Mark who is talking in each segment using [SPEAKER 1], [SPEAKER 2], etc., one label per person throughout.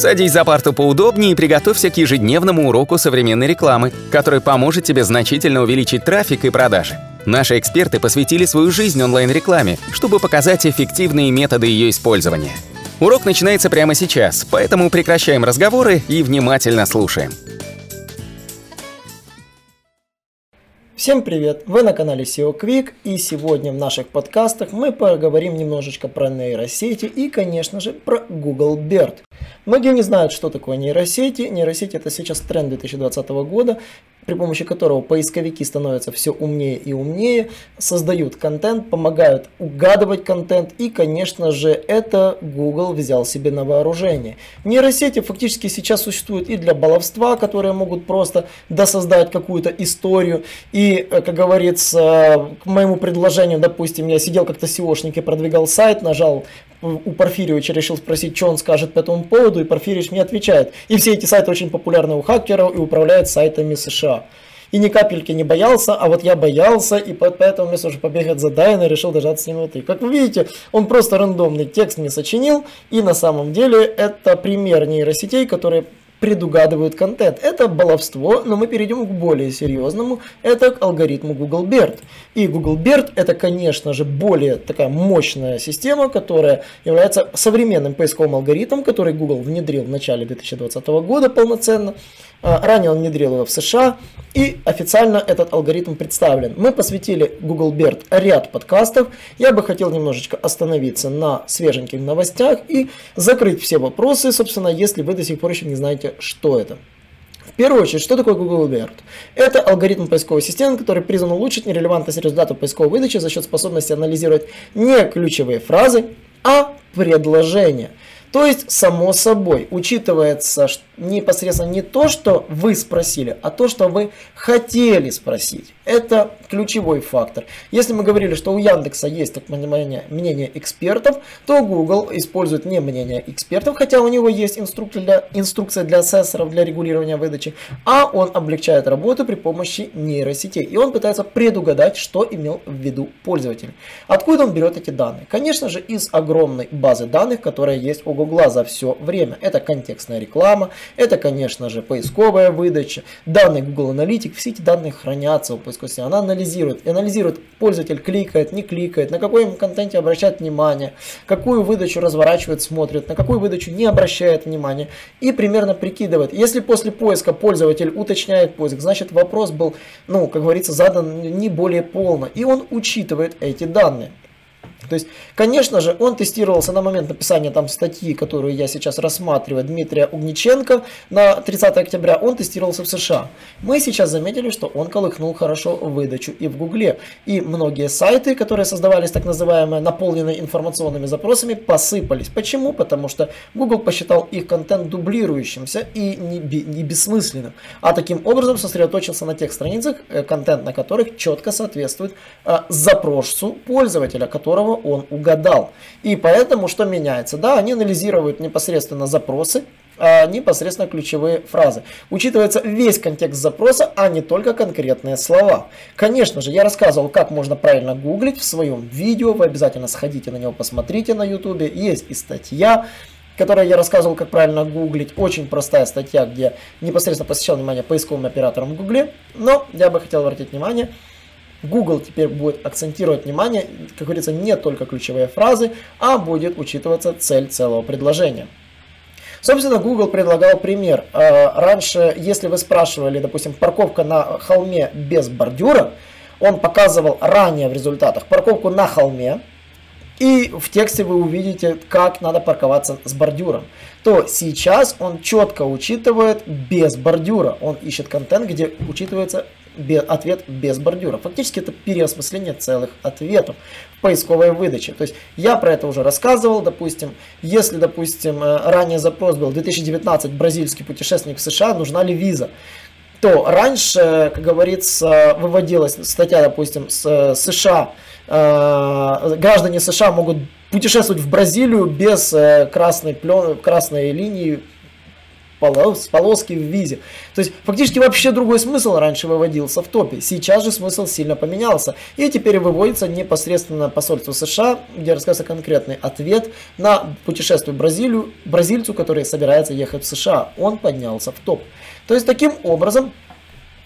[SPEAKER 1] Садись за парту поудобнее и приготовься к ежедневному уроку современной рекламы, который поможет тебе значительно увеличить трафик и продажи. Наши эксперты посвятили свою жизнь онлайн-рекламе, чтобы показать эффективные методы ее использования. Урок начинается прямо сейчас, поэтому прекращаем разговоры и внимательно слушаем.
[SPEAKER 2] Всем привет! Вы на канале SEO Quick и сегодня в наших подкастах мы поговорим немножечко про нейросети и, конечно же, про Google BERT. Многие не знают, что такое нейросети. Нейросети это сейчас тренд 2020 года при помощи которого поисковики становятся все умнее и умнее, создают контент, помогают угадывать контент и, конечно же, это Google взял себе на вооружение. Нейросети фактически сейчас существуют и для баловства, которые могут просто досоздать какую-то историю. И, э, как говорится, к моему предложению, допустим, я сидел как-то SEOшник и продвигал сайт, нажал у Порфирьевича решил спросить, что он скажет по этому поводу, и Порфирьевич мне отвечает. И все эти сайты очень популярны у хакеров и управляют сайтами США. И ни капельки не боялся, а вот я боялся, и поэтому вместо того, побегать за Дайна, решил дожаться с ним внутри. Как вы видите, он просто рандомный текст мне сочинил, и на самом деле это пример нейросетей, которые предугадывают контент. Это баловство, но мы перейдем к более серьезному. Это к алгоритму Google BERT. И Google BERT это, конечно же, более такая мощная система, которая является современным поисковым алгоритмом, который Google внедрил в начале 2020 года полноценно. А, ранее он внедрил его в США, и официально этот алгоритм представлен. Мы посвятили Google BERT ряд подкастов. Я бы хотел немножечко остановиться на свеженьких новостях и закрыть все вопросы, собственно, если вы до сих пор еще не знаете, что это. В первую очередь, что такое Google BERT? Это алгоритм поисковой системы, который призван улучшить нерелевантность результатов поисковой выдачи за счет способности анализировать не ключевые фразы, а предложения. То есть, само собой, учитывается непосредственно не то, что вы спросили, а то, что вы хотели спросить. Это ключевой фактор. Если мы говорили, что у Яндекса есть так мнение, мнение экспертов, то Google использует не мнение экспертов, хотя у него есть инструкция для, инструкция для ассессоров для регулирования выдачи, а он облегчает работу при помощи нейросетей. И он пытается предугадать, что имел в виду пользователь. Откуда он берет эти данные? Конечно же, из огромной базы данных, которая есть у Google за все время. Это контекстная реклама, это, конечно же, поисковая выдача, данные Google Analytics, все эти данные хранятся у поисковой она анализирует. Анализирует, пользователь кликает, не кликает, на какой контенте обращает внимание, какую выдачу разворачивает, смотрит, на какую выдачу не обращает внимания. И примерно прикидывает. Если после поиска пользователь уточняет поиск, значит вопрос был, ну, как говорится, задан не более полно. И он учитывает эти данные. То есть, конечно же, он тестировался на момент написания там статьи, которую я сейчас рассматриваю, Дмитрия Угниченко на 30 октября, он тестировался в США. Мы сейчас заметили, что он колыхнул хорошо выдачу и в Гугле. И многие сайты, которые создавались так называемые наполненные информационными запросами, посыпались. Почему? Потому что Google посчитал их контент дублирующимся и не, не бессмысленным. А таким образом сосредоточился на тех страницах, э, контент на которых четко соответствует э, запросу пользователя, которого он угадал. И поэтому что меняется? Да, они анализируют непосредственно запросы, а непосредственно ключевые фразы. Учитывается весь контекст запроса, а не только конкретные слова. Конечно же, я рассказывал, как можно правильно гуглить в своем видео. Вы обязательно сходите на него, посмотрите на YouTube. Есть и статья, которой я рассказывал, как правильно гуглить. Очень простая статья, где непосредственно посвящал внимание поисковым операторам в Гугле. Но я бы хотел обратить внимание Google теперь будет акцентировать внимание, как говорится, не только ключевые фразы, а будет учитываться цель целого предложения. Собственно, Google предлагал пример. А, раньше, если вы спрашивали, допустим, парковка на холме без бордюра, он показывал ранее в результатах парковку на холме, и в тексте вы увидите, как надо парковаться с бордюром. То сейчас он четко учитывает без бордюра. Он ищет контент, где учитывается ответ без бордюра. Фактически это переосмысление целых ответов в поисковой выдаче. То есть я про это уже рассказывал, допустим, если, допустим, э, ранее запрос был 2019 бразильский путешественник в США, нужна ли виза? то раньше, как говорится, выводилась статья, допустим, с э, США, э, граждане США могут путешествовать в Бразилию без красной, плен, красной линии полос, полоски в визе. То есть фактически вообще другой смысл раньше выводился в топе. Сейчас же смысл сильно поменялся. И теперь выводится непосредственно посольство США, где рассказывается конкретный ответ на путешествие в Бразилию, бразильцу, который собирается ехать в США. Он поднялся в топ. То есть таким образом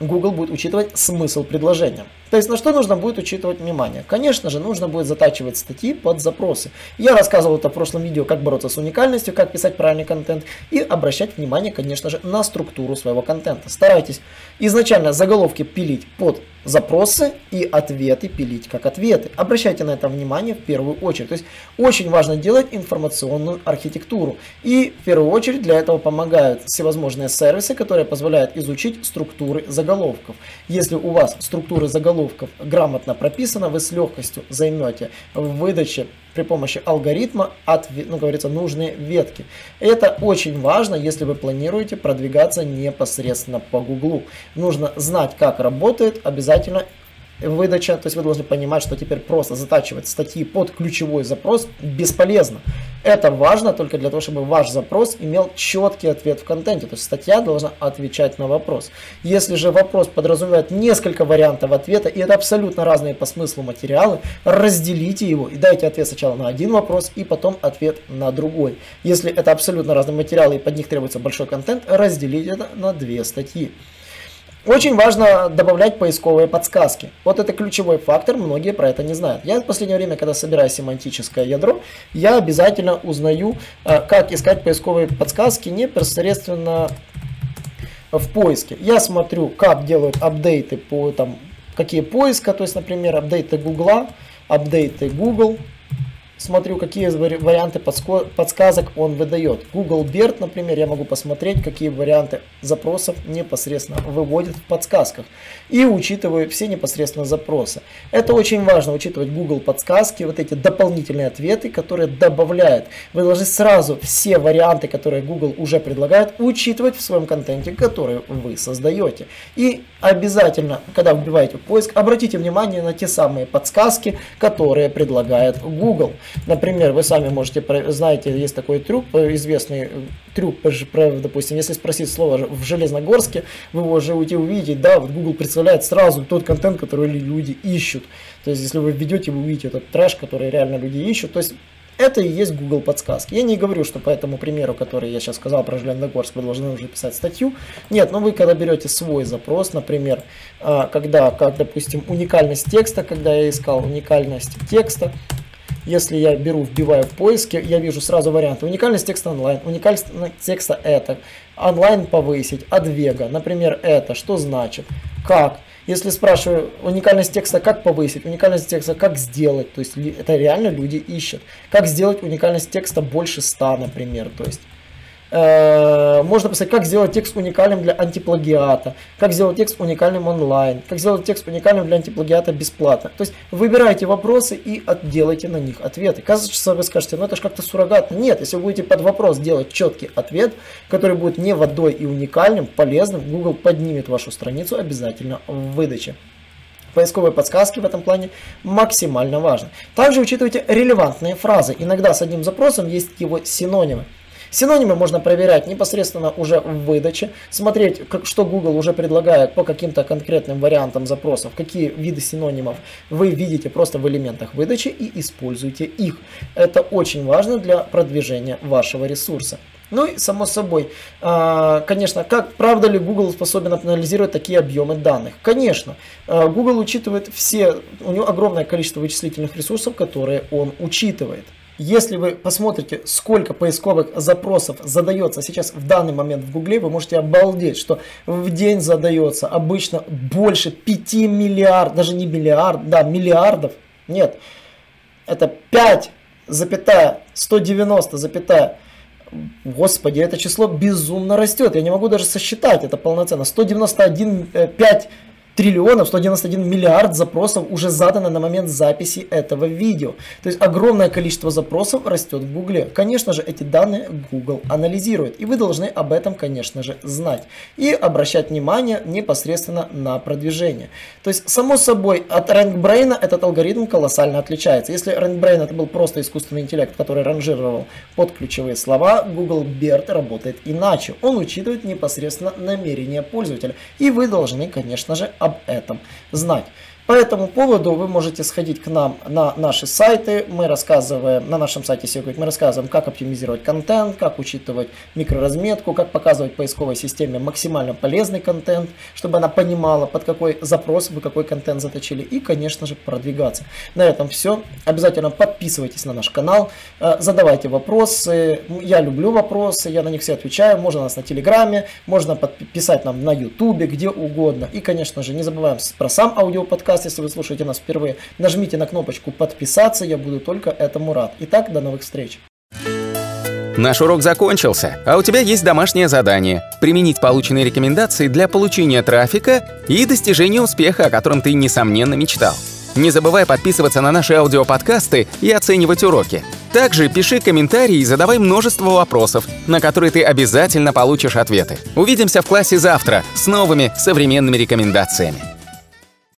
[SPEAKER 2] Google будет учитывать смысл предложения. То есть на что нужно будет учитывать внимание? Конечно же, нужно будет затачивать статьи под запросы. Я рассказывал это в прошлом видео, как бороться с уникальностью, как писать правильный контент и обращать внимание, конечно же, на структуру своего контента. Старайтесь изначально заголовки пилить под запросы и ответы пилить как ответы. Обращайте на это внимание в первую очередь. То есть очень важно делать информационную архитектуру. И в первую очередь для этого помогают всевозможные сервисы, которые позволяют изучить структуры заголовков. Если у вас структуры заголовков грамотно прописаны, вы с легкостью займете в выдаче при помощи алгоритма от, ну, говорится, нужные ветки. Это очень важно, если вы планируете продвигаться непосредственно по Гуглу. Нужно знать, как работает, обязательно выдача, то есть вы должны понимать, что теперь просто затачивать статьи под ключевой запрос бесполезно. Это важно только для того, чтобы ваш запрос имел четкий ответ в контенте, то есть статья должна отвечать на вопрос. Если же вопрос подразумевает несколько вариантов ответа, и это абсолютно разные по смыслу материалы, разделите его и дайте ответ сначала на один вопрос, и потом ответ на другой. Если это абсолютно разные материалы, и под них требуется большой контент, разделите это на две статьи. Очень важно добавлять поисковые подсказки. Вот это ключевой фактор, многие про это не знают. Я в последнее время, когда собираю семантическое ядро, я обязательно узнаю, э, как искать поисковые подсказки непосредственно в поиске. Я смотрю, как делают апдейты по там, какие поиска, то есть, например, апдейты Гугла, апдейты Google, смотрю, какие варианты подсказок он выдает. Google BERT, например, я могу посмотреть, какие варианты запросов непосредственно выводит в подсказках. И учитываю все непосредственно запросы. Это очень важно, учитывать Google подсказки, вот эти дополнительные ответы, которые добавляют. Вы должны сразу все варианты, которые Google уже предлагает, учитывать в своем контенте, который вы создаете. И обязательно, когда вбиваете в поиск, обратите внимание на те самые подсказки, которые предлагает Google. Например, вы сами можете, знаете, есть такой трюк, э, известный э, трюк, допустим, если спросить слово в Железногорске, вы уже увидите, да, вот Google представляет сразу тот контент, который люди ищут. То есть, если вы введете, вы увидите этот трэш, который реально люди ищут. То есть, это и есть Google подсказки. Я не говорю, что по этому примеру, который я сейчас сказал про Железногорск, вы должны уже писать статью. Нет, но вы когда берете свой запрос, например, а, когда, как, допустим, уникальность текста, когда я искал уникальность текста, если я беру, вбиваю в поиске, я вижу сразу варианты. Уникальность текста онлайн, уникальность текста это, онлайн повысить, от вега, например, это, что значит, как. Если спрашиваю уникальность текста, как повысить, уникальность текста, как сделать, то есть это реально люди ищут. Как сделать уникальность текста больше 100, например, то есть можно писать, как сделать текст уникальным для антиплагиата, как сделать текст уникальным онлайн, как сделать текст уникальным для антиплагиата бесплатно. То есть выбирайте вопросы и делайте на них ответы. Кажется, вы скажете, ну это же как-то суррогатно. Нет, если вы будете под вопрос делать четкий ответ, который будет не водой и уникальным, полезным, Google поднимет вашу страницу обязательно в выдаче поисковые подсказки в этом плане максимально важны. Также учитывайте релевантные фразы. Иногда с одним запросом есть его синонимы. Синонимы можно проверять непосредственно уже в выдаче, смотреть, как, что Google уже предлагает по каким-то конкретным вариантам запросов, какие виды синонимов вы видите просто в элементах выдачи и используйте их. Это очень важно для продвижения вашего ресурса. Ну и само собой, а, конечно, как правда ли Google способен анализировать такие объемы данных? Конечно, а, Google учитывает все, у него огромное количество вычислительных ресурсов, которые он учитывает. Если вы посмотрите, сколько поисковых запросов задается сейчас в данный момент в Гугле, вы можете обалдеть, что в день задается обычно больше 5 миллиардов, даже не миллиард, да, миллиардов, нет, это 5 запятая, 190 запятая, Господи, это число безумно растет. Я не могу даже сосчитать это полноценно. 191, 5 триллионов, 191 миллиард запросов уже задано на момент записи этого видео. То есть огромное количество запросов растет в Гугле. Конечно же, эти данные Google анализирует. И вы должны об этом, конечно же, знать. И обращать внимание непосредственно на продвижение. То есть, само собой, от RankBrain этот алгоритм колоссально отличается. Если RankBrain это был просто искусственный интеллект, который ранжировал под ключевые слова, Google BERT работает иначе. Он учитывает непосредственно намерения пользователя. И вы должны, конечно же, об этом знать. По этому поводу вы можете сходить к нам на наши сайты. Мы рассказываем, на нашем сайте SEO мы рассказываем, как оптимизировать контент, как учитывать микроразметку, как показывать поисковой системе максимально полезный контент, чтобы она понимала, под какой запрос вы какой контент заточили и, конечно же, продвигаться. На этом все. Обязательно подписывайтесь на наш канал, э, задавайте вопросы. Я люблю вопросы, я на них все отвечаю. Можно нас на Телеграме, можно подписать нам на Ютубе, где угодно. И, конечно же, не забываем про сам аудиоподкаст подкаст, если вы слушаете нас впервые, нажмите на кнопочку подписаться, я буду только этому рад. Итак, до новых встреч.
[SPEAKER 1] Наш урок закончился, а у тебя есть домашнее задание – применить полученные рекомендации для получения трафика и достижения успеха, о котором ты, несомненно, мечтал. Не забывай подписываться на наши аудиоподкасты и оценивать уроки. Также пиши комментарии и задавай множество вопросов, на которые ты обязательно получишь ответы. Увидимся в классе завтра с новыми современными рекомендациями.